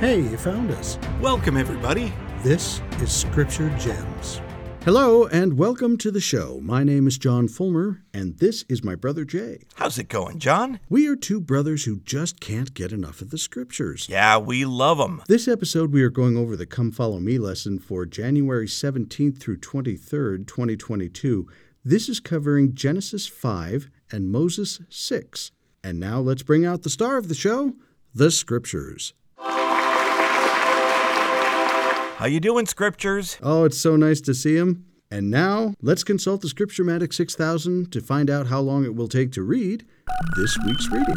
Hey, you found us. Welcome, everybody. This is Scripture Gems. Hello, and welcome to the show. My name is John Fulmer, and this is my brother Jay. How's it going, John? We are two brothers who just can't get enough of the Scriptures. Yeah, we love them. This episode, we are going over the Come Follow Me lesson for January 17th through 23rd, 2022. This is covering Genesis 5 and Moses 6. And now let's bring out the star of the show, the Scriptures. How you doing, Scriptures? Oh, it's so nice to see him. And now, let's consult the Scripturematic 6000 to find out how long it will take to read this week's reading.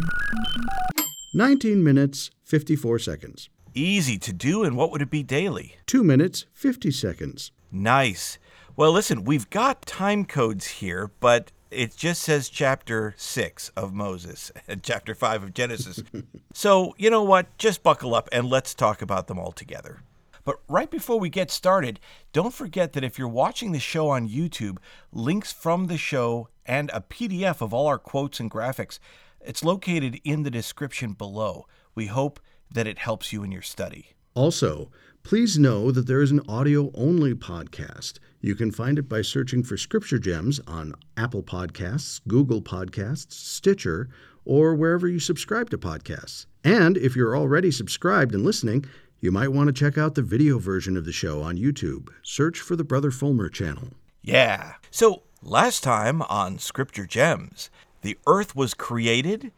19 minutes, 54 seconds. Easy to do, and what would it be daily? 2 minutes, 50 seconds. Nice. Well, listen, we've got time codes here, but it just says chapter 6 of Moses and chapter 5 of Genesis. so, you know what? Just buckle up and let's talk about them all together. But right before we get started, don't forget that if you're watching the show on YouTube, links from the show and a PDF of all our quotes and graphics, it's located in the description below. We hope that it helps you in your study. Also, please know that there is an audio only podcast. You can find it by searching for Scripture Gems on Apple Podcasts, Google Podcasts, Stitcher, or wherever you subscribe to podcasts. And if you're already subscribed and listening, you might want to check out the video version of the show on YouTube. Search for the Brother Fulmer channel. Yeah. So, last time on Scripture Gems, the earth was created.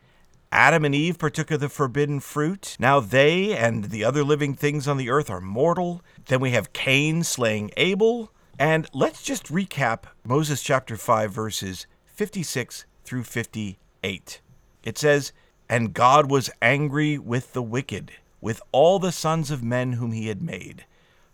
Adam and Eve partook of the forbidden fruit. Now they and the other living things on the earth are mortal. Then we have Cain slaying Abel. And let's just recap Moses chapter 5, verses 56 through 58. It says, And God was angry with the wicked with all the sons of men whom he had made.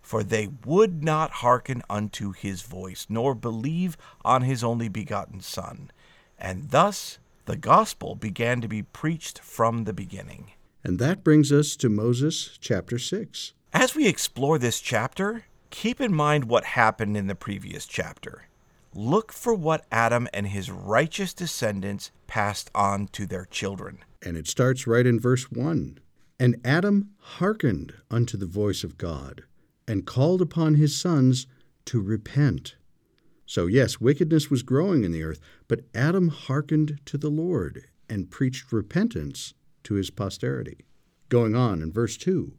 For they would not hearken unto his voice, nor believe on his only begotten Son. And thus the gospel began to be preached from the beginning. And that brings us to Moses chapter 6. As we explore this chapter, keep in mind what happened in the previous chapter. Look for what Adam and his righteous descendants passed on to their children. And it starts right in verse 1. And Adam hearkened unto the voice of God, and called upon his sons to repent. So, yes, wickedness was growing in the earth, but Adam hearkened to the Lord and preached repentance to his posterity. Going on in verse 2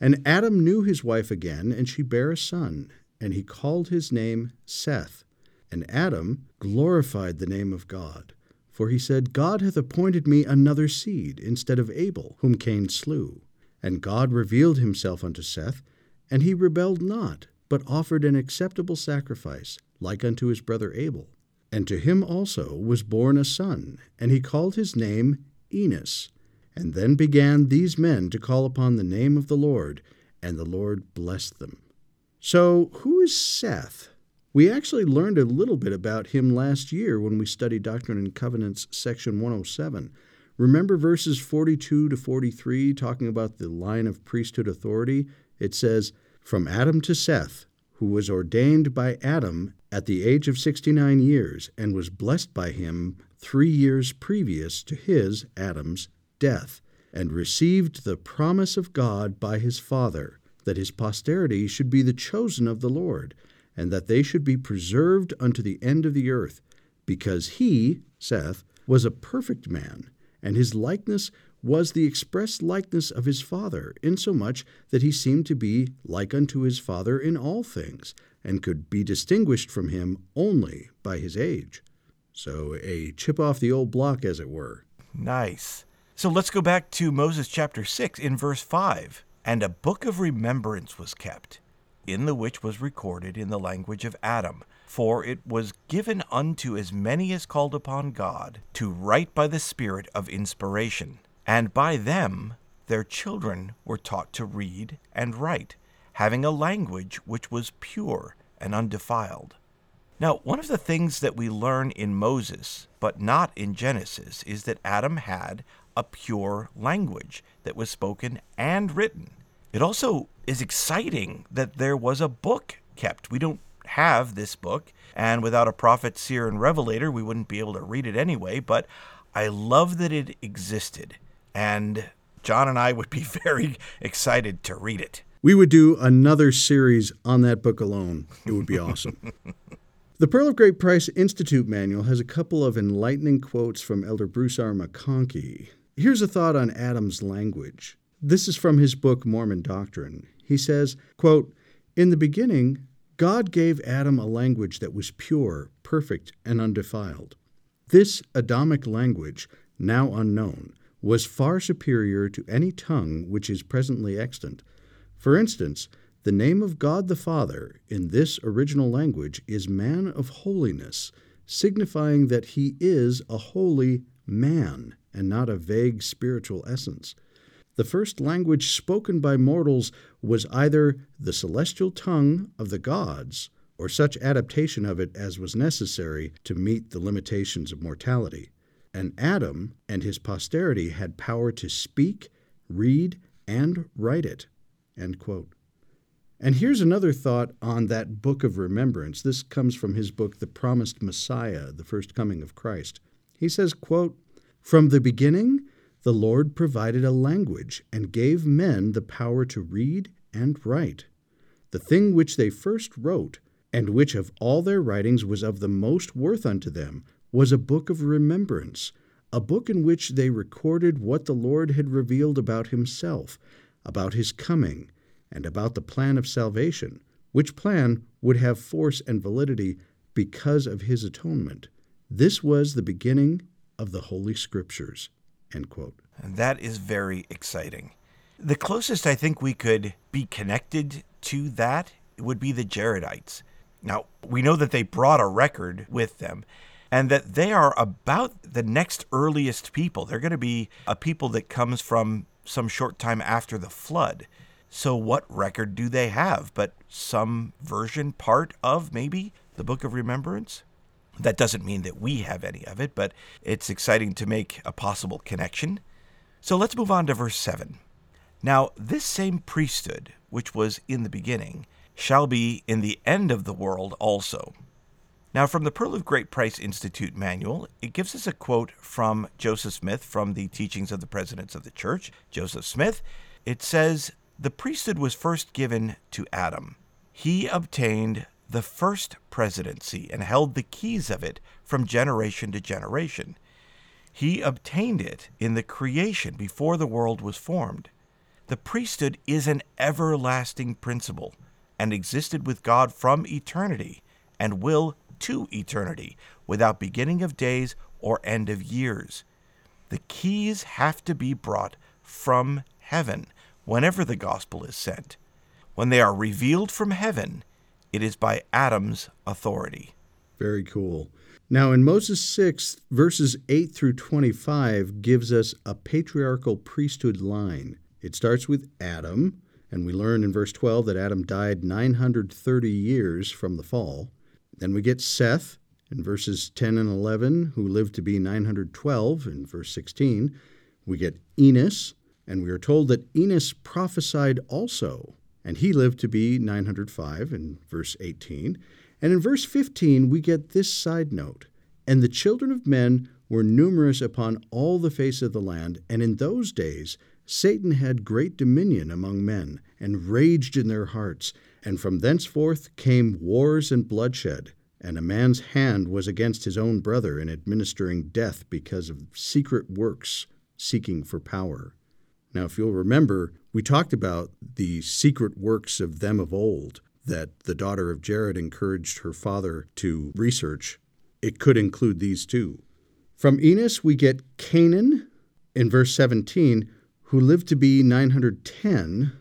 And Adam knew his wife again, and she bare a son, and he called his name Seth. And Adam glorified the name of God. For he said, God hath appointed me another seed instead of Abel, whom Cain slew. And God revealed himself unto Seth, and he rebelled not, but offered an acceptable sacrifice, like unto his brother Abel. And to him also was born a son, and he called his name Enos. And then began these men to call upon the name of the Lord, and the Lord blessed them. So, who is Seth? We actually learned a little bit about him last year when we studied Doctrine and Covenants, section 107. Remember verses 42 to 43 talking about the line of priesthood authority? It says, From Adam to Seth, who was ordained by Adam at the age of 69 years and was blessed by him three years previous to his, Adam's, death, and received the promise of God by his father, that his posterity should be the chosen of the Lord and that they should be preserved unto the end of the earth, because he, Seth, was a perfect man, and his likeness was the express likeness of his father, insomuch that he seemed to be like unto his father in all things, and could be distinguished from him only by his age. So a chip off the old block, as it were. Nice. So let's go back to Moses chapter 6 in verse 5. And a book of remembrance was kept in the which was recorded in the language of Adam. For it was given unto as many as called upon God to write by the Spirit of inspiration. And by them their children were taught to read and write, having a language which was pure and undefiled. Now, one of the things that we learn in Moses, but not in Genesis, is that Adam had a pure language that was spoken and written. It also is exciting that there was a book kept. We don't have this book, and without a prophet, seer, and revelator, we wouldn't be able to read it anyway, but I love that it existed. And John and I would be very excited to read it. We would do another series on that book alone. It would be awesome. the Pearl of Great Price Institute manual has a couple of enlightening quotes from Elder Bruce R. McConkie. Here's a thought on Adam's language. This is from his book Mormon Doctrine. He says, quote, In the beginning, God gave Adam a language that was pure, perfect, and undefiled. This Adamic language, now unknown, was far superior to any tongue which is presently extant. For instance, the name of God the Father in this original language is man of holiness, signifying that he is a holy man and not a vague spiritual essence. The first language spoken by mortals was either the celestial tongue of the gods or such adaptation of it as was necessary to meet the limitations of mortality. And Adam and his posterity had power to speak, read, and write it. And here's another thought on that book of remembrance. This comes from his book, The Promised Messiah, The First Coming of Christ. He says, quote, From the beginning, the Lord provided a language and gave men the power to read and write. The thing which they first wrote, and which of all their writings was of the most worth unto them, was a book of remembrance, a book in which they recorded what the Lord had revealed about himself, about his coming, and about the plan of salvation, which plan would have force and validity because of his atonement. This was the beginning of the Holy Scriptures. End quote. And that is very exciting. The closest I think we could be connected to that would be the Jaredites. Now, we know that they brought a record with them and that they are about the next earliest people. They're going to be a people that comes from some short time after the flood. So, what record do they have? But some version, part of maybe the Book of Remembrance? That doesn't mean that we have any of it, but it's exciting to make a possible connection. So let's move on to verse 7. Now, this same priesthood, which was in the beginning, shall be in the end of the world also. Now, from the Pearl of Great Price Institute manual, it gives us a quote from Joseph Smith from the Teachings of the Presidents of the Church. Joseph Smith, it says, The priesthood was first given to Adam. He obtained the first presidency and held the keys of it from generation to generation. He obtained it in the creation before the world was formed. The priesthood is an everlasting principle and existed with God from eternity and will to eternity without beginning of days or end of years. The keys have to be brought from heaven whenever the gospel is sent. When they are revealed from heaven, it is by Adam's authority. Very cool. Now, in Moses 6, verses 8 through 25 gives us a patriarchal priesthood line. It starts with Adam, and we learn in verse 12 that Adam died 930 years from the fall. Then we get Seth in verses 10 and 11, who lived to be 912 in verse 16. We get Enos, and we are told that Enos prophesied also and he lived to be 905 in verse 18. And in verse 15, we get this side note And the children of men were numerous upon all the face of the land, and in those days Satan had great dominion among men, and raged in their hearts, and from thenceforth came wars and bloodshed. And a man's hand was against his own brother in administering death because of secret works seeking for power. Now, if you'll remember, we talked about the secret works of them of old that the daughter of Jared encouraged her father to research. It could include these two. From Enos, we get Cainan in verse 17, who lived to be 910,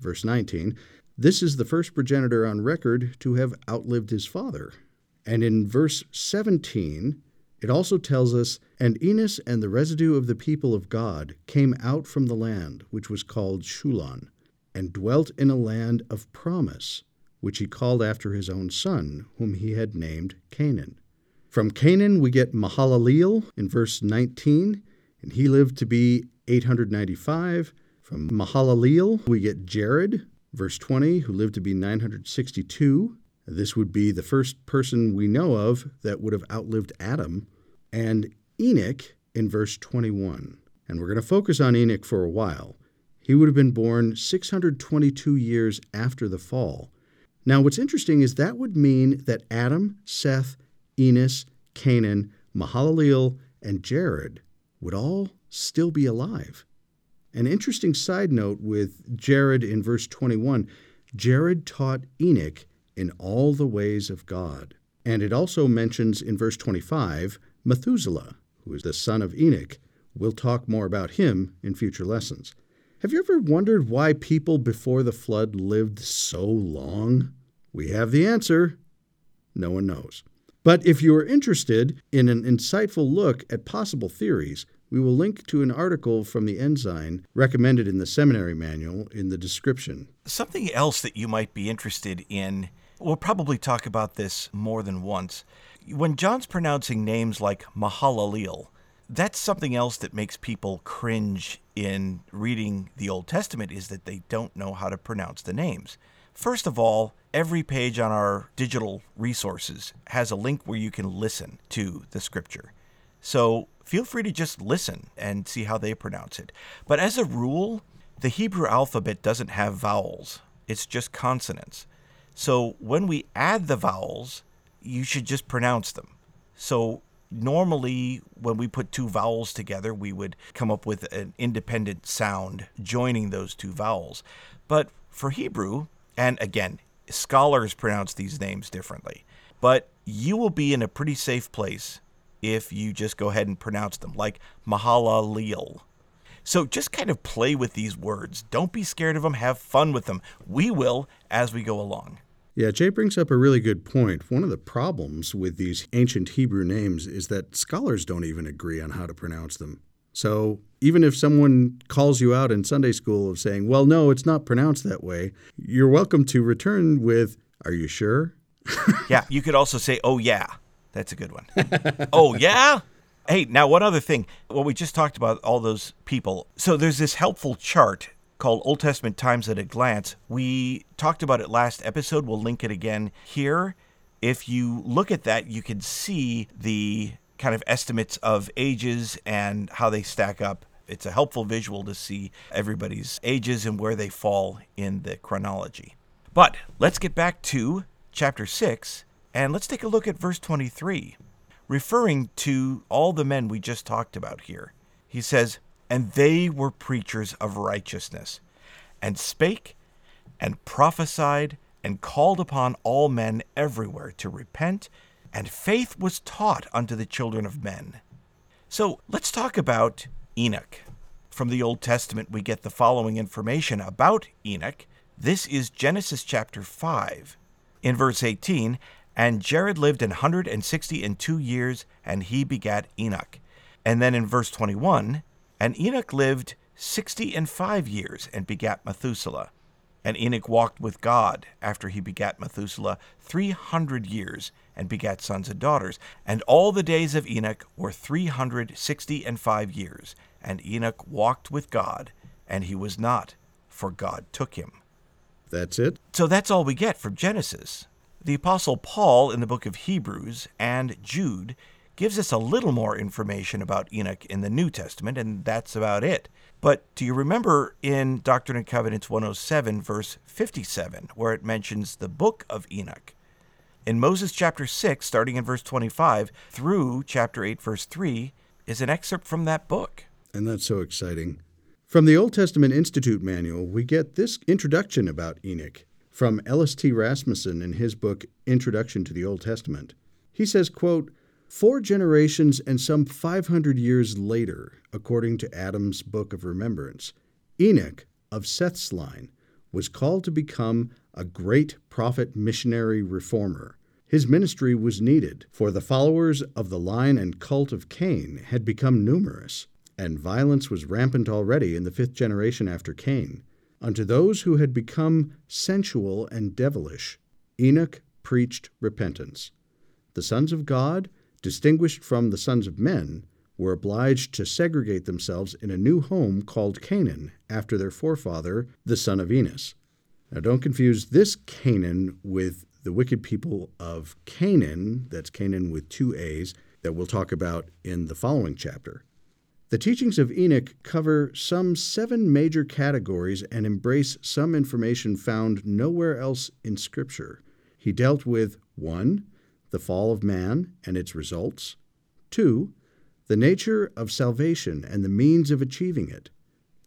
verse 19. This is the first progenitor on record to have outlived his father. And in verse 17, it also tells us, And Enos and the residue of the people of God came out from the land, which was called Shulon, and dwelt in a land of promise, which he called after his own son, whom he had named Cainan. From Cainan we get Mahalaleel in verse 19, and he lived to be 895. From Mahalaleel we get Jared, verse 20, who lived to be 962. This would be the first person we know of that would have outlived Adam and Enoch in verse 21. And we're going to focus on Enoch for a while. He would have been born 622 years after the fall. Now, what's interesting is that would mean that Adam, Seth, Enos, Cainan, Mahalaleel, and Jared would all still be alive. An interesting side note with Jared in verse 21 Jared taught Enoch in all the ways of God. And it also mentions in verse 25 Methuselah, who is the son of Enoch. We'll talk more about him in future lessons. Have you ever wondered why people before the flood lived so long? We have the answer. No one knows. But if you are interested in an insightful look at possible theories, we will link to an article from the Ensign recommended in the seminary manual in the description. Something else that you might be interested in, we'll probably talk about this more than once. When John's pronouncing names like Mahalaleel, that's something else that makes people cringe in reading the Old Testament is that they don't know how to pronounce the names. First of all, every page on our digital resources has a link where you can listen to the scripture. So feel free to just listen and see how they pronounce it. But as a rule, the Hebrew alphabet doesn't have vowels, it's just consonants. So when we add the vowels, you should just pronounce them. So normally when we put two vowels together, we would come up with an independent sound joining those two vowels. But for Hebrew, and again, scholars pronounce these names differently. But you will be in a pretty safe place if you just go ahead and pronounce them, like Mahalaleel. So just kind of play with these words. Don't be scared of them. Have fun with them. We will as we go along. Yeah, Jay brings up a really good point. One of the problems with these ancient Hebrew names is that scholars don't even agree on how to pronounce them. So even if someone calls you out in Sunday school of saying, well, no, it's not pronounced that way, you're welcome to return with, are you sure? yeah, you could also say, oh, yeah. That's a good one. oh, yeah? Hey, now, one other thing. Well, we just talked about all those people. So there's this helpful chart called Old Testament Times at a Glance. We talked about it last episode. We'll link it again here. If you look at that, you can see the kind of estimates of ages and how they stack up. It's a helpful visual to see everybody's ages and where they fall in the chronology. But let's get back to chapter 6 and let's take a look at verse 23, referring to all the men we just talked about here. He says, And they were preachers of righteousness, and spake and prophesied and called upon all men everywhere to repent and faith was taught unto the children of men. So let's talk about Enoch. From the Old Testament, we get the following information about Enoch. This is Genesis chapter 5. In verse 18, and Jared lived an hundred and sixty and two years, and he begat Enoch. And then in verse 21, and Enoch lived sixty and five years, and begat Methuselah. And Enoch walked with God after he begat Methuselah three hundred years, and begat sons and daughters. And all the days of Enoch were three hundred sixty and five years. And Enoch walked with God, and he was not, for God took him. That's it? So that's all we get from Genesis. The Apostle Paul in the book of Hebrews and Jude gives us a little more information about Enoch in the New Testament, and that's about it. But do you remember in Doctrine and Covenants 107, verse 57, where it mentions the book of Enoch? In Moses chapter 6, starting in verse 25, through chapter 8, verse 3, is an excerpt from that book. And that's so exciting. From the Old Testament Institute manual, we get this introduction about Enoch from Ellis T. Rasmussen in his book Introduction to the Old Testament. He says, quote, Four generations and some 500 years later, according to Adam's Book of Remembrance, Enoch of Seth's line was called to become a great prophet missionary reformer. His ministry was needed, for the followers of the line and cult of Cain had become numerous, and violence was rampant already in the fifth generation after Cain. Unto those who had become sensual and devilish, Enoch preached repentance. The sons of God, distinguished from the sons of men, were obliged to segregate themselves in a new home called Cainan, after their forefather, the son of Enos. Now, don't confuse this Cainan with the wicked people of Canaan, that's Canaan with two A's, that we'll talk about in the following chapter. The teachings of Enoch cover some seven major categories and embrace some information found nowhere else in Scripture. He dealt with 1. The fall of man and its results, 2. The nature of salvation and the means of achieving it,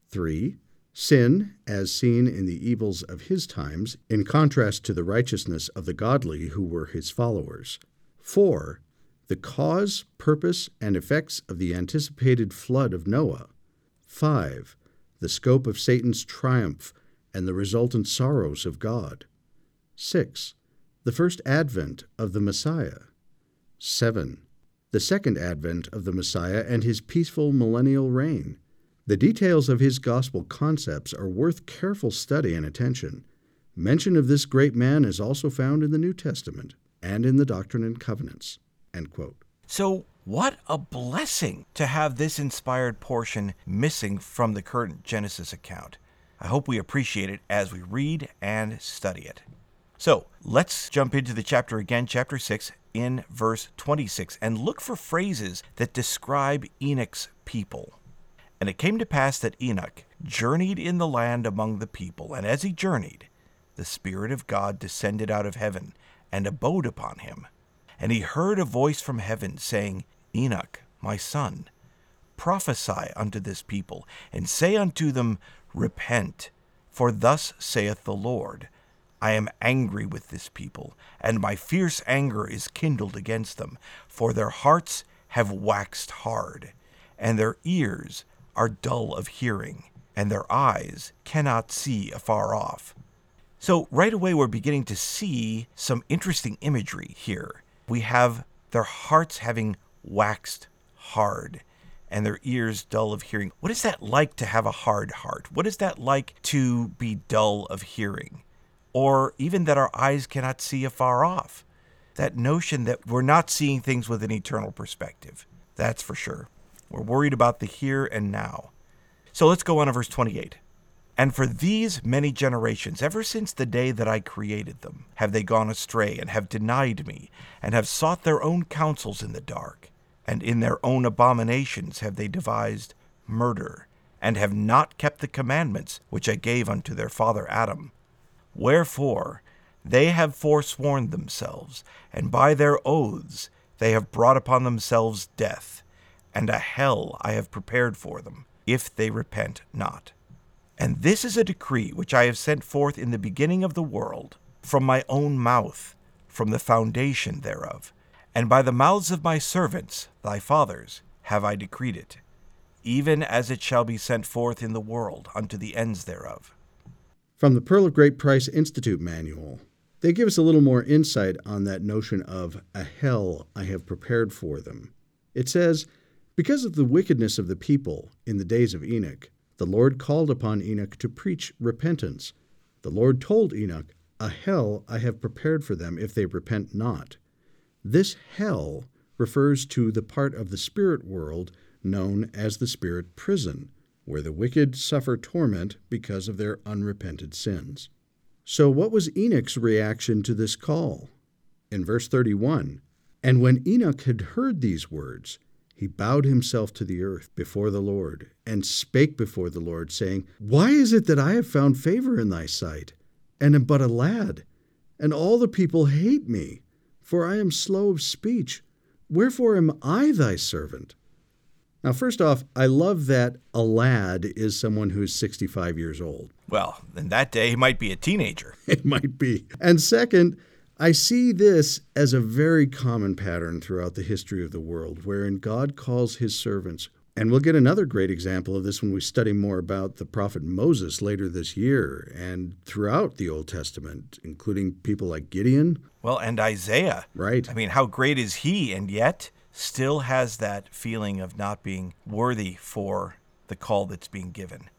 3. Sin, as seen in the evils of his times, in contrast to the righteousness of the godly who were his followers. 4 the cause, purpose, and effects of the anticipated flood of Noah. 5. The scope of Satan's triumph and the resultant sorrows of God. 6. The first advent of the Messiah. 7. The second advent of the Messiah and his peaceful millennial reign. The details of his gospel concepts are worth careful study and attention. Mention of this great man is also found in the New Testament and in the Doctrine and Covenants. So, what a blessing to have this inspired portion missing from the current Genesis account. I hope we appreciate it as we read and study it. So, let's jump into the chapter again, chapter 6, in verse 26, and look for phrases that describe Enoch's people. And it came to pass that Enoch journeyed in the land among the people, and as he journeyed, the Spirit of God descended out of heaven and abode upon him. And he heard a voice from heaven saying, Enoch, my son, prophesy unto this people, and say unto them, Repent, for thus saith the Lord, I am angry with this people, and my fierce anger is kindled against them, for their hearts have waxed hard, and their ears are dull of hearing, and their eyes cannot see afar off. So, right away, we're beginning to see some interesting imagery here we have their hearts having waxed hard and their ears dull of hearing. What is that like to have a hard heart? What is that like to be dull of hearing? Or even that our eyes cannot see afar off? That notion that we're not seeing things with an eternal perspective. That's for sure. We're worried about the here and now. So let's go on to verse 28. And for these many generations, ever since the day that I created them, have they gone astray and have denied me, and have sought their own counsels in the dark. And in their own abominations have they devised murder, and have not kept the commandments which I gave unto their father Adam. Wherefore they have forsworn themselves, and by their oaths they have brought upon themselves death, and a hell I have prepared for them, if they repent not. And this is a decree which I have sent forth in the beginning of the world, from my own mouth, from the foundation thereof. And by the mouths of my servants, thy fathers, have I decreed it, even as it shall be sent forth in the world unto the ends thereof. From the Pearl of Great Price Institute manual, they give us a little more insight on that notion of a hell I have prepared for them. It says, Because of the wickedness of the people in the days of Enoch, the Lord called upon Enoch to preach repentance. The Lord told Enoch, A hell I have prepared for them if they repent not. This hell refers to the part of the spirit world known as the spirit prison, where the wicked suffer torment because of their unrepented sins. So, what was Enoch's reaction to this call? In verse 31, and when Enoch had heard these words, he bowed himself to the earth before the Lord, and spake before the Lord, saying, Why is it that I have found favor in thy sight, and am but a lad? And all the people hate me, for I am slow of speech. Wherefore am I thy servant? Now, first off, I love that a lad is someone who's 65 years old. Well, in that day, he might be a teenager. It might be. And second, I see this as a very common pattern throughout the history of the world, wherein God calls his servants. And we'll get another great example of this when we study more about the prophet Moses later this year and throughout the Old Testament, including people like Gideon. Well, and Isaiah. Right. I mean, how great is he, and yet still has that feeling of not being worthy for the call that's being given.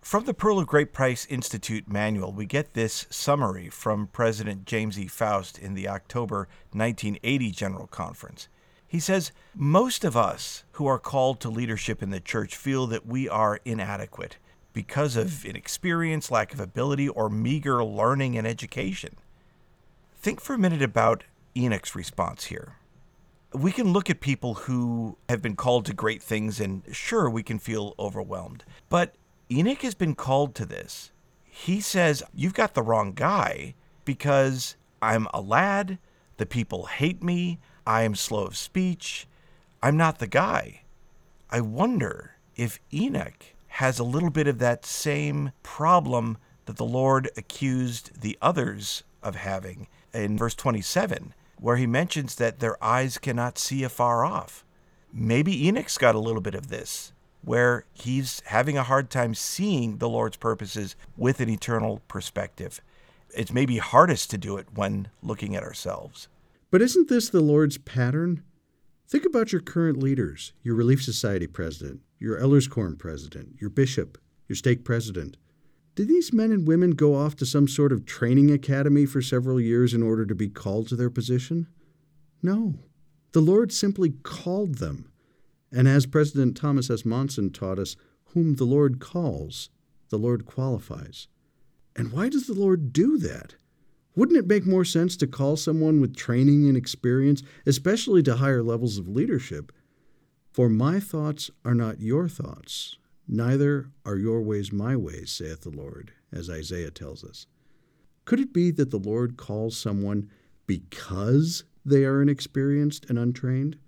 From the Pearl of Great Price Institute manual, we get this summary from President James E. Faust in the October 1980 General Conference. He says, Most of us who are called to leadership in the church feel that we are inadequate because of inexperience, lack of ability, or meager learning and education. Think for a minute about Enoch's response here. We can look at people who have been called to great things, and sure, we can feel overwhelmed. But Enoch has been called to this. He says, You've got the wrong guy because I'm a lad, the people hate me, I am slow of speech, I'm not the guy. I wonder if Enoch has a little bit of that same problem that the Lord accused the others of having in verse 27, where he mentions that their eyes cannot see afar off. Maybe Enoch's got a little bit of this, where he's having a hard time seeing the Lord's purposes with an eternal perspective. It's maybe hardest to do it when looking at ourselves. But isn't this the Lord's pattern? Think about your current leaders, your Relief Society president, your Elders president, your bishop, your stake president. Did these men and women go off to some sort of training academy for several years in order to be called to their position? No. The Lord simply called them. And as President Thomas S. Monson taught us, whom the Lord calls, the Lord qualifies. And why does the Lord do that? Wouldn't it make more sense to call someone with training and experience, especially to higher levels of leadership? For my thoughts are not your thoughts, neither are your ways my ways, saith the Lord, as Isaiah tells us. Could it be that the Lord calls someone because they are inexperienced and untrained?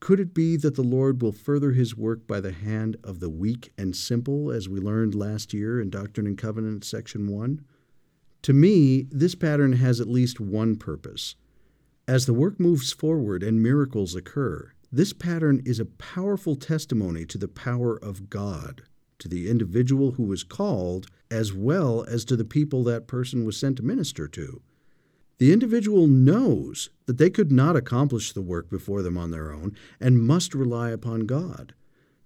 Could it be that the Lord will further his work by the hand of the weak and simple, as we learned last year in Doctrine and Covenants, section 1? To me, this pattern has at least one purpose. As the work moves forward and miracles occur, this pattern is a powerful testimony to the power of God, to the individual who was called, as well as to the people that person was sent to minister to. The individual knows that they could not accomplish the work before them on their own and must rely upon God.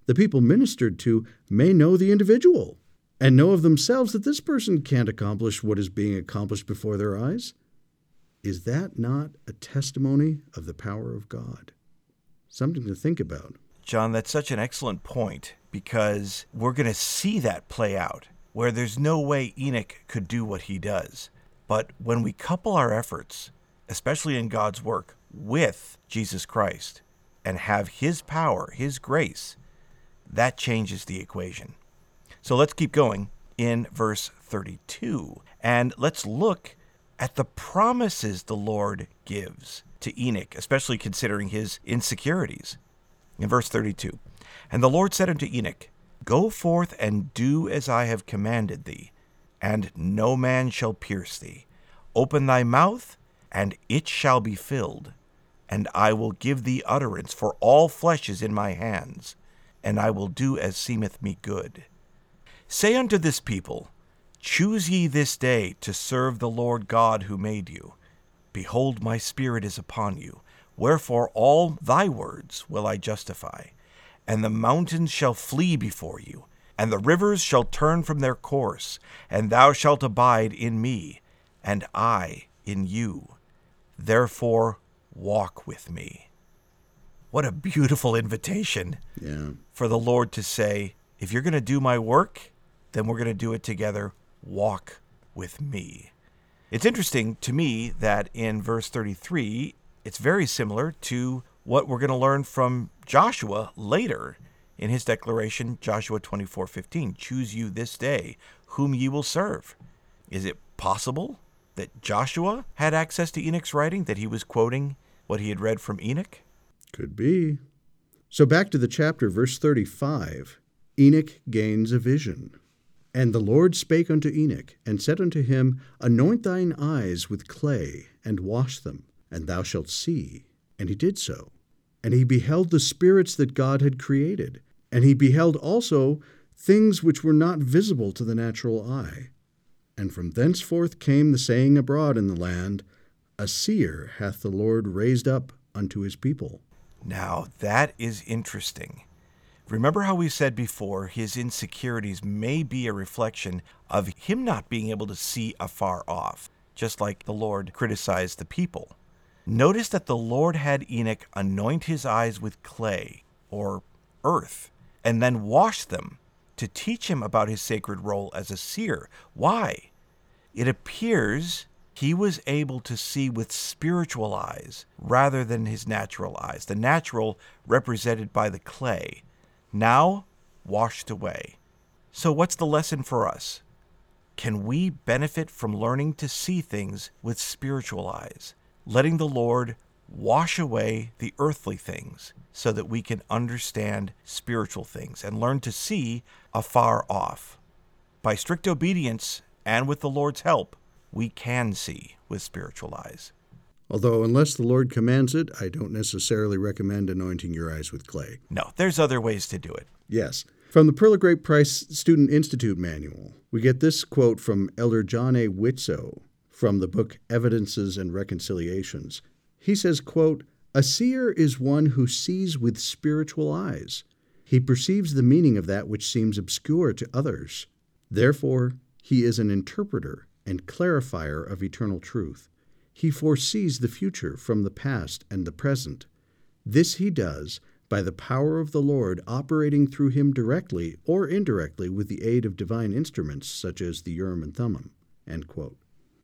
The people ministered to may know the individual and know of themselves that this person can't accomplish what is being accomplished before their eyes? Is that not a testimony of the power of God? Something to think about. John, that's such an excellent point because we're going to see that play out where there's no way Enoch could do what he does. But when we couple our efforts, especially in God's work, with Jesus Christ and have his power, his grace, that changes the equation. So let's keep going in verse 32. And let's look at the promises the Lord gives to Enoch, especially considering his insecurities. In verse 32, And the Lord said unto Enoch, Go forth and do as I have commanded thee, and no man shall pierce thee. Open thy mouth, and it shall be filled, and I will give thee utterance, for all flesh is in my hands, and I will do as seemeth me good. Say unto this people, Choose ye this day to serve the Lord God who made you. Behold, my Spirit is upon you. Wherefore all thy words will I justify. And the mountains shall flee before you, and the rivers shall turn from their course, and thou shalt abide in me, and I in you. Therefore walk with me. What a beautiful invitation Yeah. for the Lord to say, if you're going to do my work, then we're going to do it together. Walk with me. It's interesting to me that in verse 33, it's very similar to what we're going to learn from Joshua later in his declaration, Joshua 24:15, "Choose you this day whom ye will serve." Is it possible that Joshua had access to Enoch's writing that he was quoting what he had read from Enoch? Could be. So back to the chapter, verse 35 Enoch gains a vision. And the Lord spake unto Enoch, and said unto him, Anoint thine eyes with clay, and wash them, and thou shalt see. And he did so. And he beheld the spirits that God had created, and he beheld also things which were not visible to the natural eye. And from thenceforth came the saying abroad in the land, A seer hath the Lord raised up unto his people. Now, that is interesting. Remember how we said before his insecurities may be a reflection of him not being able to see afar off, just like the Lord criticized the people. Notice that the Lord had Enoch anoint his eyes with clay, or earth, and then wash them to teach him about his sacred role as a seer. Why? It appears he was able to see with spiritual eyes rather than his natural eyes, the natural represented by the clay, now washed away. So, what's the lesson for us? Can we benefit from learning to see things with spiritual eyes, letting the Lord wash away the earthly things so that we can understand spiritual things and learn to see afar off? By strict obedience and with the Lord's help, we can see with spiritual eyes. Although, unless the Lord commands it, I don't necessarily recommend anointing your eyes with clay. No, there's other ways to do it. Yes. From the Pearl of Great Price Student Institute Manual, we get this quote from Elder John A. Widtsoe from the book Evidences and Reconciliations. He says, quote, A seer is one who sees with spiritual eyes. He perceives the meaning of that which seems obscure to others. Therefore, he is an interpreter and clarifier of eternal truth. He foresees the future from the past and the present. This he does by the power of the Lord operating through him directly or indirectly with the aid of divine instruments such as the Urim and Thummim.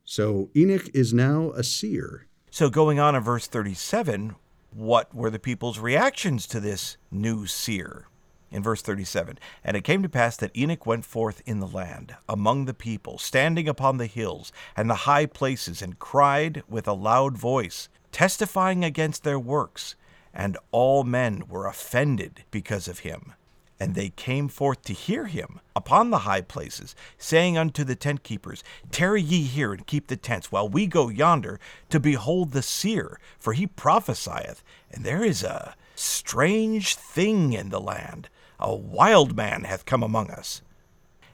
So Enoch is now a seer. So going on in verse 37, what were the people's reactions to this new seer? In verse 37 And it came to pass that Enoch went forth in the land, among the people, standing upon the hills and the high places, and cried with a loud voice, testifying against their works. And all men were offended because of him. And they came forth to hear him upon the high places, saying unto the tent keepers, Tarry ye here and keep the tents, while we go yonder to behold the seer, for he prophesieth, and there is a strange thing in the land a wild man hath come among us.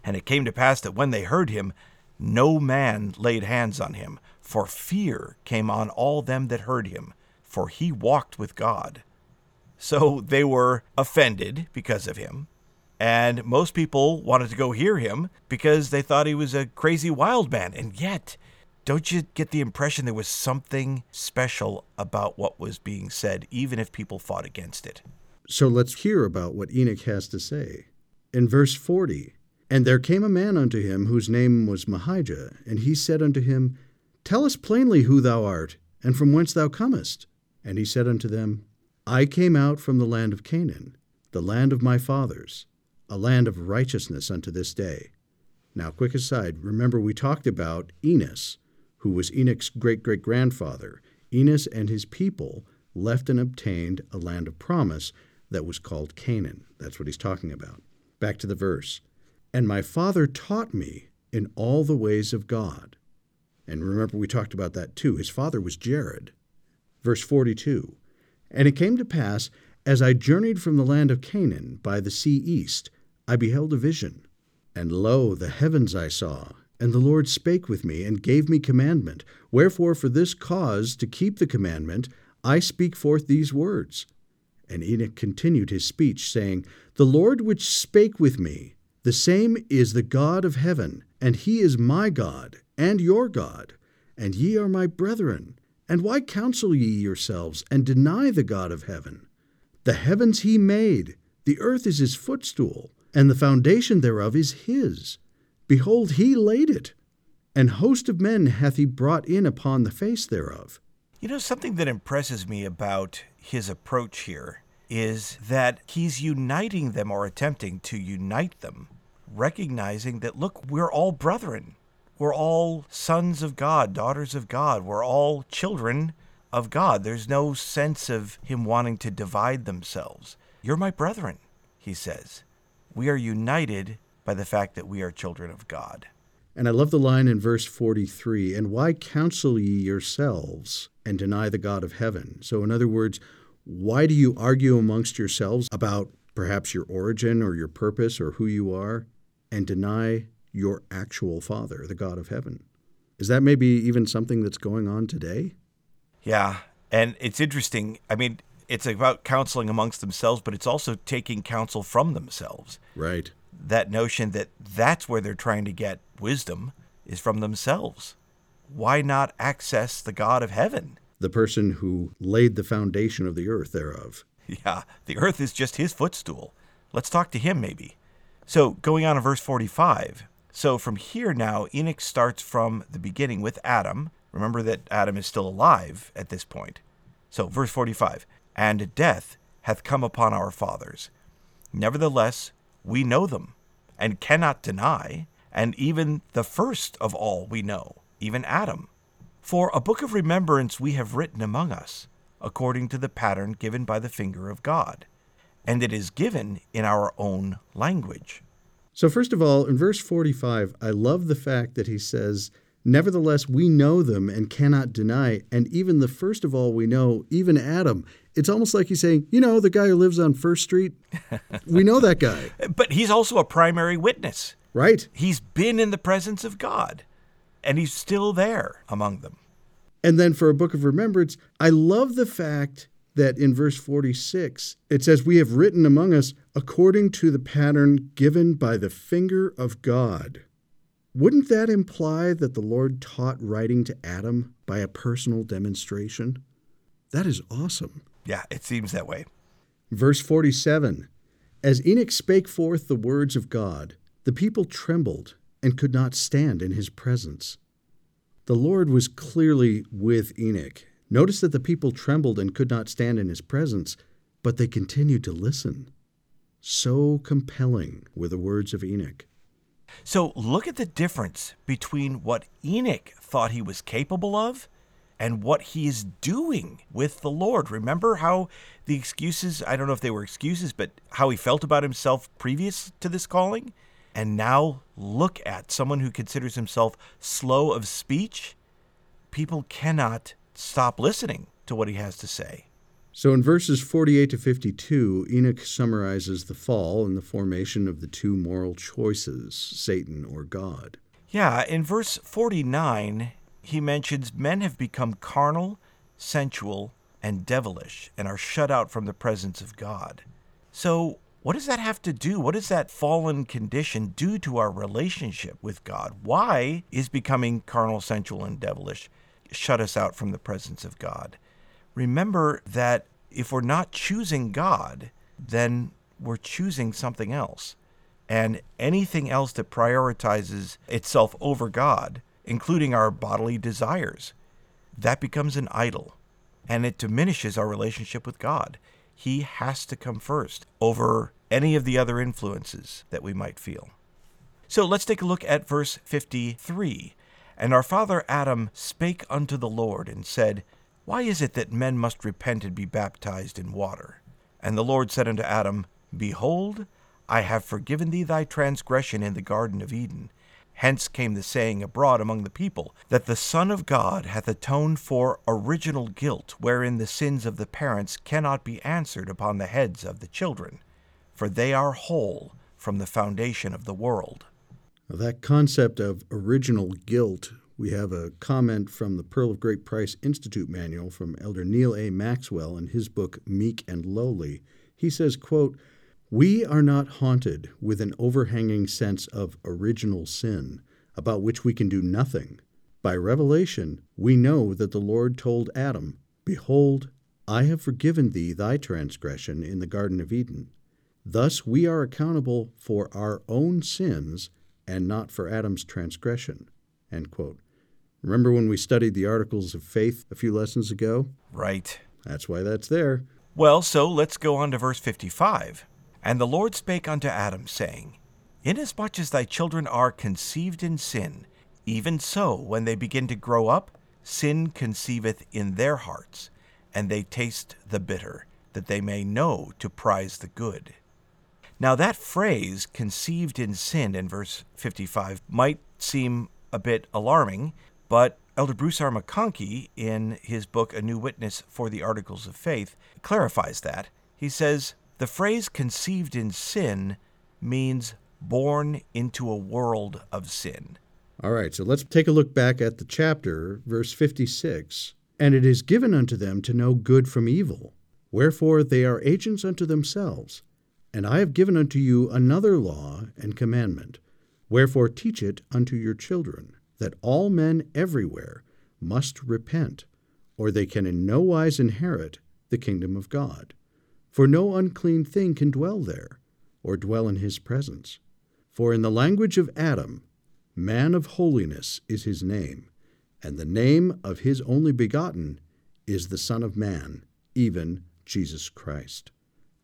And it came to pass that when they heard him, no man laid hands on him, for fear came on all them that heard him, for he walked with God. So they were offended because of him, and most people wanted to go hear him because they thought he was a crazy wild man. And yet, don't you get the impression there was something special about what was being said, even if people fought against it? So let's hear about what Enoch has to say. In verse 40, And there came a man unto him whose name was Mahijah, and he said unto him, Tell us plainly who thou art, and from whence thou comest. And he said unto them, I came out from the land of Cainan, the land of my fathers, a land of righteousness unto this day. Now, quick aside, remember we talked about Enos, who was Enoch's great great grandfather. Enos and his people left and obtained a land of promise that was called Cainan. That's what he's talking about. Back to the verse. And my father taught me in all the ways of God. And remember, we talked about that too. His father was Jared. Verse 42 And it came to pass, as I journeyed from the land of Cainan by the sea east, I beheld a vision. And lo, the heavens I saw, and the Lord spake with me, and gave me commandment. Wherefore, for this cause, to keep the commandment, I speak forth these words. And Enoch continued his speech, saying, The Lord which spake with me, the same is the God of heaven, and he is my God, and your God, and ye are my brethren. And why counsel ye yourselves, and deny the God of heaven? The heavens he made, the earth is his footstool, and the foundation thereof is his. Behold, he laid it, and host of men hath he brought in upon the face thereof. You know, something that impresses me about his approach here is that he's uniting them or attempting to unite them, recognizing that, look, we're all brethren. We're all sons of God, daughters of God. We're all children of God. There's no sense of him wanting to divide themselves. You're my brethren, he says. We are united by the fact that we are children of God. And I love the line in verse 43 And why counsel ye yourselves and deny the God of heaven? So, in other words, why do you argue amongst yourselves about perhaps your origin or your purpose or who you are and deny your actual Father, the God of heaven? Is that maybe even something that's going on today? Yeah. And it's interesting. I mean, it's about counseling amongst themselves, but it's also taking counsel from themselves. Right that notion that that's where they're trying to get wisdom is from themselves. Why not access the God of heaven? The person who laid the foundation of the earth thereof. Yeah, the earth is just his footstool. Let's talk to him, maybe. So, going on to verse 45. So, from here now, Enoch starts from the beginning with Adam, Remember that Adam is still alive at this point. So, verse 45 And death hath come upon our fathers. Nevertheless, we know them, and cannot deny, and even the first of all we know, even Adam. For a book of remembrance we have written among us, according to the pattern given by the finger of God, and it is given in our own language. So, first of all, in verse 45, I love the fact that he says, Nevertheless, we know them and cannot deny. And even the first of all, we know, even Adam. It's almost like he's saying, you know, the guy who lives on First Street, we know that guy. But he's also a primary witness. Right. He's been in the presence of God, and he's still there among them. And then for a book of remembrance, I love the fact that in verse 46, it says, We have written among us according to the pattern given by the finger of God. Wouldn't that imply that the Lord taught writing to Adam by a personal demonstration? That is awesome. Yeah, it seems that way. Verse 47 As Enoch spake forth the words of God, the people trembled and could not stand in his presence. The Lord was clearly with Enoch. Notice that the people trembled and could not stand in his presence, but they continued to listen. So compelling were the words of Enoch. So look at the difference between what Enoch thought he was capable of and what he is doing with the Lord. Remember how the excuses, I don't know if they were excuses, but how he felt about himself previous to this calling? And now look at someone who considers himself slow of speech. People cannot stop listening to what he has to say. So in verses 48 to 52, Enoch summarizes the fall and the formation of the two moral choices, Satan or God. Yeah, in verse 49, he mentions men have become carnal, sensual, and devilish, and are shut out from the presence of God. So, what does that have to do? What does that fallen condition do to our relationship with God? Why is becoming carnal, sensual, and devilish shut us out from the presence of God? remember that if we're not choosing God, then we're choosing something else. And anything else that prioritizes itself over God, including our bodily desires, that becomes an idol and it diminishes our relationship with God. He has to come first over any of the other influences that we might feel. So let's take a look at verse 53. And our father Adam spake unto the Lord and said, why is it that men must repent and be baptized in water? And the Lord said unto Adam, Behold, I have forgiven thee thy transgression in the Garden of Eden. Hence came the saying abroad among the people, that the Son of God hath atoned for original guilt, wherein the sins of the parents cannot be answered upon the heads of the children, for they are whole from the foundation of the world. That concept of original guilt we have a comment from the Pearl of Great Price Institute manual from Elder Neal A. Maxwell in his book Meek and Lowly. He says, quote, We are not haunted with an overhanging sense of original sin, about which we can do nothing. By revelation, we know that the Lord told Adam, Behold, I have forgiven thee thy transgression in the Garden of Eden. Thus we are accountable for our own sins and not for Adam's transgression. End quote. Remember when we studied the Articles of Faith a few lessons ago? Right. That's why that's there. Well, so let's go on to verse 55. And the Lord spake unto Adam, saying, Inasmuch as thy children are conceived in sin, even so, when they begin to grow up, sin conceiveth in their hearts, and they taste the bitter, that they may know to prize the good. Now, that phrase, conceived in sin, in verse 55, might seem a bit alarming but Elder Bruce R. McConkie, in his book A New Witness for the Articles of Faith, clarifies that. He says, The phrase conceived in sin means born into a world of sin. All right, so let's take a look back at the chapter, verse 56. And it is given unto them to know good from evil. Wherefore they are agents unto themselves. And I have given unto you another law and commandment. Wherefore teach it unto your children that all men everywhere must repent, or they can in no wise inherit the kingdom of God. For no unclean thing can dwell there, or dwell in his presence. For in the language of Adam, man of holiness is his name, And the name of his only begotten is the Son of Man, even Jesus Christ,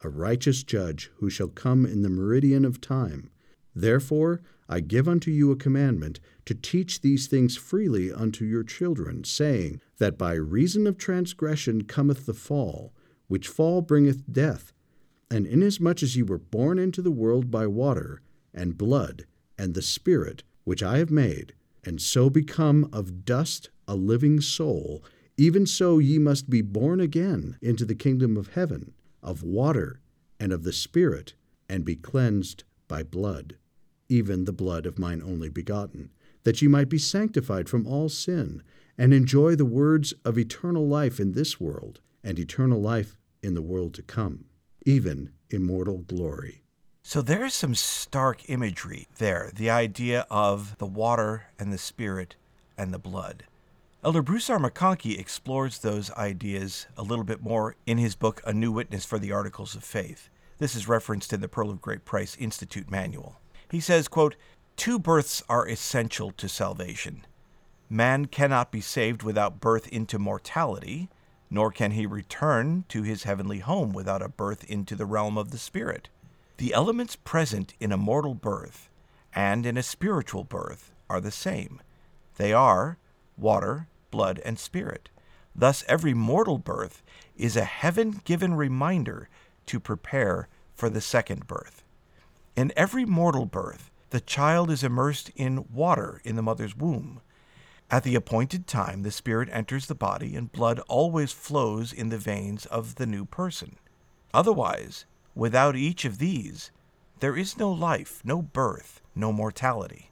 a righteous judge who shall come in the meridian of time. Therefore I give unto you a commandment to teach these things freely unto your children, saying, That by reason of transgression cometh the fall, which fall bringeth death. And inasmuch as ye were born into the world by water, and blood, and the Spirit, which I have made, and so become of dust a living soul, even so ye must be born again into the kingdom of heaven, of water, and of the Spirit, and be cleansed by blood, even the blood of mine only begotten, that ye might be sanctified from all sin, and enjoy the words of eternal life in this world, and eternal life in the world to come, even immortal glory. So there's some stark imagery there the idea of the water and the spirit and the blood. Elder Bruce R. McConkie explores those ideas a little bit more in his book, A New Witness for the Articles of Faith. This is referenced in the Pearl of Great Price Institute manual. He says, quote, Two births are essential to salvation. Man cannot be saved without birth into mortality, nor can he return to his heavenly home without a birth into the realm of the Spirit. The elements present in a mortal birth and in a spiritual birth are the same. They are water, blood, and spirit. Thus, every mortal birth is a heaven given reminder to prepare for the second birth. In every mortal birth, the child is immersed in water in the mother's womb. At the appointed time, the spirit enters the body, and blood always flows in the veins of the new person. Otherwise, without each of these, there is no life, no birth, no mortality.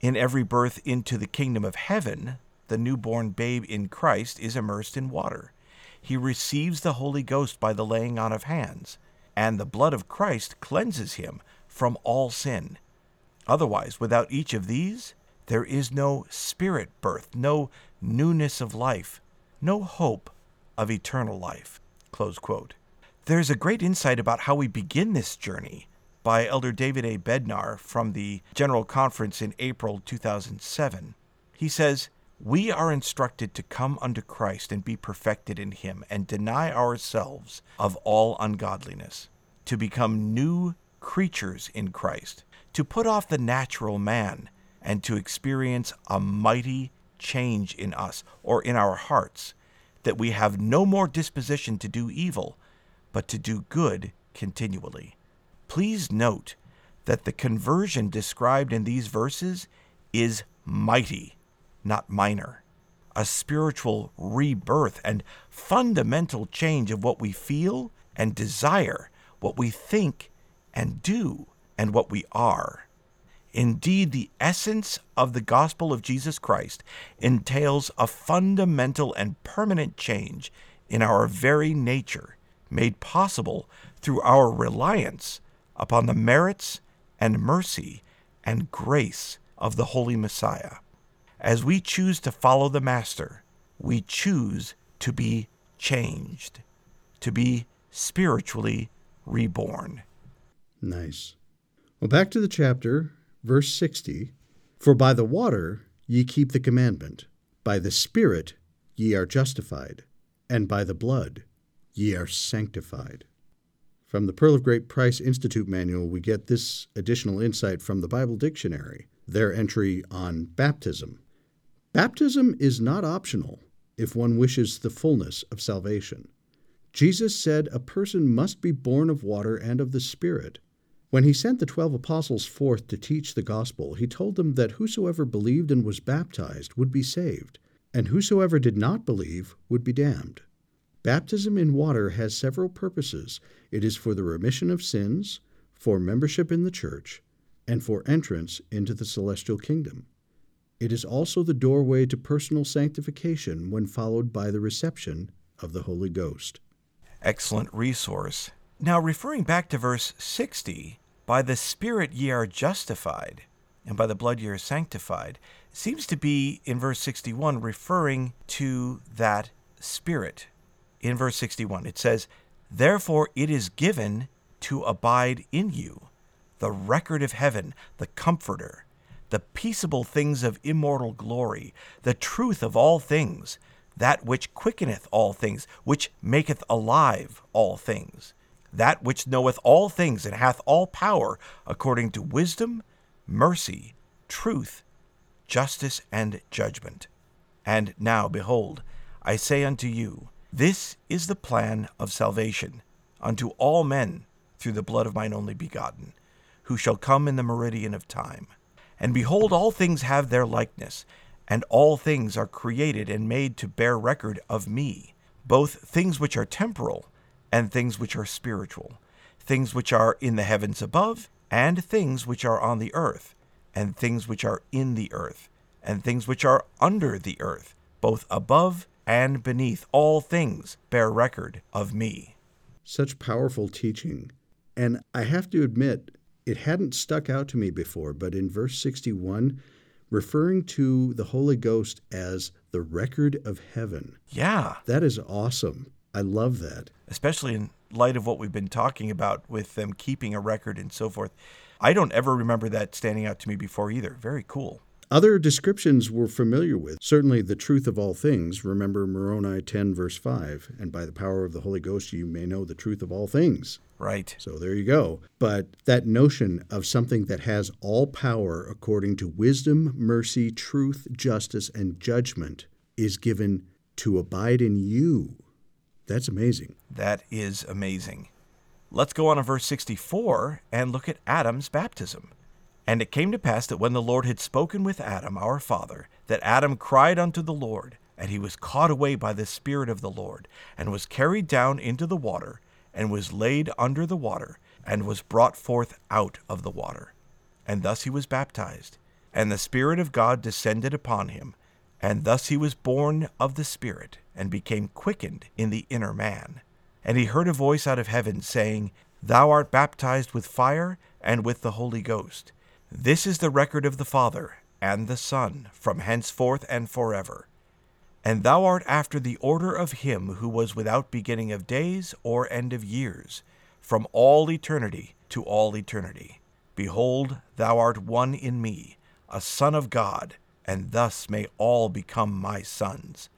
In every birth into the kingdom of heaven, the newborn babe in Christ is immersed in water. He receives the Holy Ghost by the laying on of hands, and the blood of Christ cleanses him from all sin. Otherwise, without each of these, there is no spirit birth, no newness of life, no hope of eternal life. There's a great insight about how we begin this journey by Elder David A. Bednar from the General Conference in April 2007. He says, we are instructed to come unto Christ and be perfected in him, and deny ourselves of all ungodliness, to become new creatures in Christ, to put off the natural man, and to experience a mighty change in us or in our hearts, that we have no more disposition to do evil, but to do good continually. Please note that the conversion described in these verses is mighty not minor. A spiritual rebirth and fundamental change of what we feel and desire, what we think and do, and what we are. Indeed, the essence of the gospel of Jesus Christ entails a fundamental and permanent change in our very nature, made possible through our reliance upon the merits and mercy and grace of the Holy Messiah. As we choose to follow the Master, we choose to be changed, to be spiritually reborn. Nice. Well, back to the chapter, verse 60 For by the water ye keep the commandment, by the Spirit ye are justified, and by the blood ye are sanctified. From the Pearl of Great Price Institute manual, we get this additional insight from the Bible Dictionary, their entry on baptism. Baptism is not optional if one wishes the fullness of salvation. Jesus said a person must be born of water and of the Spirit. When he sent the twelve apostles forth to teach the gospel, he told them that whosoever believed and was baptized would be saved, and whosoever did not believe would be damned. Baptism in water has several purposes. It is for the remission of sins, for membership in the church, and for entrance into the celestial kingdom. It is also the doorway to personal sanctification when followed by the reception of the Holy Ghost. Excellent resource. Now, referring back to verse 60, by the Spirit ye are justified, and by the blood ye are sanctified, seems to be in verse 61 referring to that Spirit. In verse 61, it says, Therefore it is given to abide in you the record of heaven, the Comforter the peaceable things of immortal glory, the truth of all things, that which quickeneth all things, which maketh alive all things, that which knoweth all things and hath all power, according to wisdom, mercy, truth, justice, and judgment. And now, behold, I say unto you, this is the plan of salvation unto all men through the blood of mine only begotten, who shall come in the meridian of time. And behold, all things have their likeness, and all things are created and made to bear record of me, both things which are temporal and things which are spiritual, things which are in the heavens above, and things which are on the earth, and things which are in the earth, and things which are under the earth, both above and beneath all things bear record of me. Such powerful teaching. And I have to admit, it hadn't stuck out to me before, but in verse 61, referring to the Holy Ghost as the record of heaven. Yeah. That is awesome. I love that. Especially in light of what we've been talking about with them keeping a record and so forth. I don't ever remember that standing out to me before either. Very cool. Other descriptions we're familiar with. Certainly the truth of all things. Remember Moroni 10, verse 5. And by the power of the Holy Ghost, you may know the truth of all things. Right. So there you go. But that notion of something that has all power according to wisdom, mercy, truth, justice, and judgment is given to abide in you. That's amazing. That is amazing. Let's go on to verse 64 and look at Adam's baptism. And it came to pass that when the Lord had spoken with Adam, our father, that Adam cried unto the Lord, and he was caught away by the Spirit of the Lord, and was carried down into the water, and was laid under the water, and was brought forth out of the water. And thus he was baptized. And the Spirit of God descended upon him, and thus he was born of the Spirit, and became quickened in the inner man. And he heard a voice out of heaven, saying, Thou art baptized with fire and with the Holy Ghost. This is the record of the Father and the Son from henceforth and forever. And thou art after the order of him who was without beginning of days or end of years, from all eternity to all eternity. Behold, thou art one in me, a Son of God, and thus may all become my sons.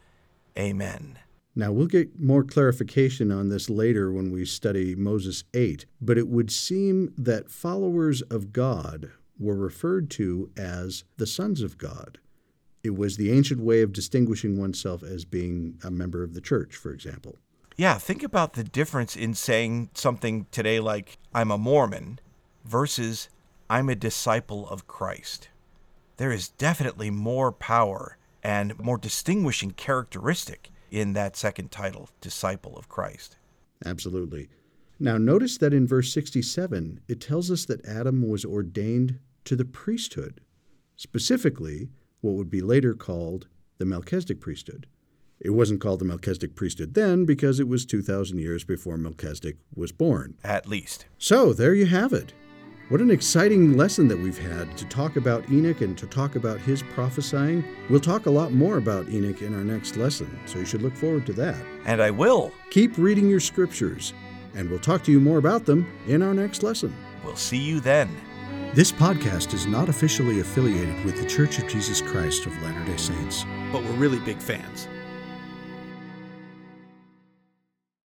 Amen. Now, we'll get more clarification on this later when we study Moses 8, but it would seem that followers of God were referred to as the sons of God. It was the ancient way of distinguishing oneself as being a member of the church, for example. Yeah, think about the difference in saying something today like, I'm a Mormon, versus, I'm a disciple of Christ. There is definitely more power and more distinguishing characteristic in that second title, Disciple of Christ. Absolutely. Now, notice that in verse 67, it tells us that Adam was ordained to the priesthood, specifically what would be later called the Melchizedek priesthood. It wasn't called the Melchizedek priesthood then because it was 2,000 years before Melchizedek was born. At least. So, there you have it. What an exciting lesson that we've had to talk about Enoch and to talk about his prophesying. We'll talk a lot more about Enoch in our next lesson, so you should look forward to that. And I will. Keep reading your scriptures, and we'll talk to you more about them in our next lesson. We'll see you then. This podcast is not officially affiliated with The Church of Jesus Christ of Latter day Saints. But we're really big fans.